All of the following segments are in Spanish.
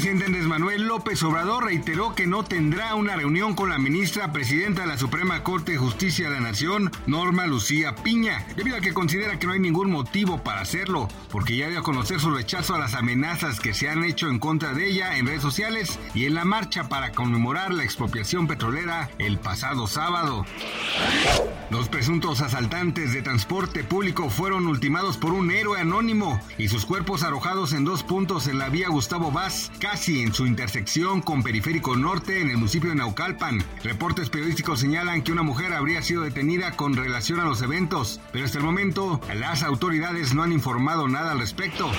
Presidente Andrés Manuel López Obrador reiteró que no tendrá una reunión con la ministra presidenta de la Suprema Corte de Justicia de la Nación, Norma Lucía Piña, debido a que considera que no hay ningún motivo para hacerlo, porque ya dio a conocer su rechazo a las amenazas que se han hecho en contra de ella en redes sociales y en la marcha para conmemorar la expropiación petrolera el pasado sábado. Los presuntos asaltantes de transporte público fueron ultimados por un héroe anónimo y sus cuerpos arrojados en dos puntos en la vía Gustavo Vaz, casi en su intersección con Periférico Norte en el municipio de Naucalpan. Reportes periodísticos señalan que una mujer habría sido detenida con relación a los eventos, pero hasta el momento las autoridades no han informado nada al respecto.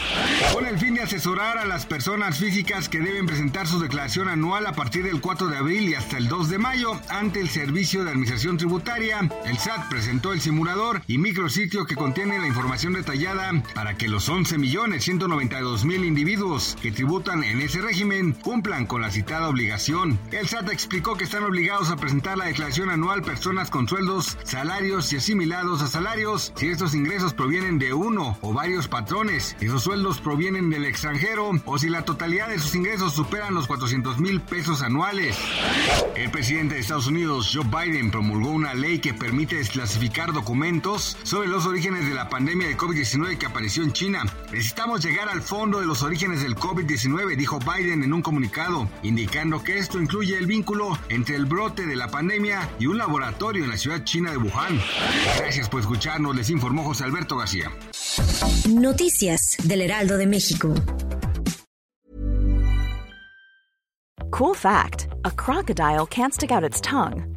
Con el fin de asesorar a las personas físicas que deben presentar su declaración anual a partir del 4 de abril y hasta el 2 de mayo ante el Servicio de Administración Tributaria, el SAT presentó el simulador y micrositio que contiene la información detallada para que los 11 millones 192 mil individuos que tributan en ese régimen cumplan con la citada obligación. El SAT explicó que están obligados a presentar la declaración anual personas con sueldos, salarios y asimilados a salarios si estos ingresos provienen de uno o varios patrones, esos sueldos provienen del extranjero o si la totalidad de sus ingresos superan los 400 mil pesos anuales. El presidente de Estados Unidos, Joe Biden, promulgó una ley que permite desclasificar documentos sobre los orígenes de la pandemia de COVID-19 que apareció en China. Necesitamos llegar al fondo de los orígenes del COVID-19, dijo Biden en un comunicado, indicando que esto incluye el vínculo entre el brote de la pandemia y un laboratorio en la ciudad china de Wuhan. Gracias por escucharnos, les informó José Alberto García. Noticias del Heraldo de México. Cool fact a crocodile can't stick out its tongue.